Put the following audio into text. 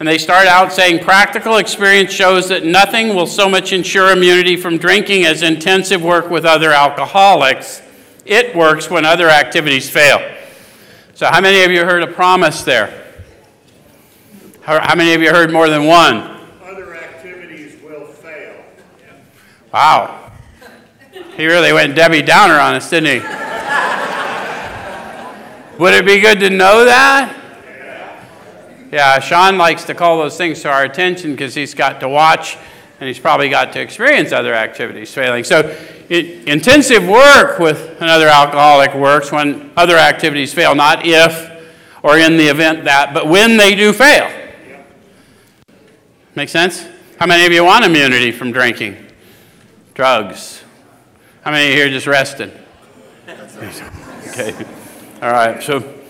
And they start out saying practical experience shows that nothing will so much ensure immunity from drinking as intensive work with other alcoholics. It works when other activities fail. So, how many of you heard a promise there? How many of you heard more than one? Other activities will fail. Wow. He really went Debbie Downer on us, didn't he? Would it be good to know that? Yeah, Sean likes to call those things to our attention because he's got to watch and he's probably got to experience other activities failing. So, it, intensive work with another alcoholic works when other activities fail, not if or in the event that, but when they do fail. Make sense? How many of you want immunity from drinking? Drugs. How many of you here just rested? Okay. All right. So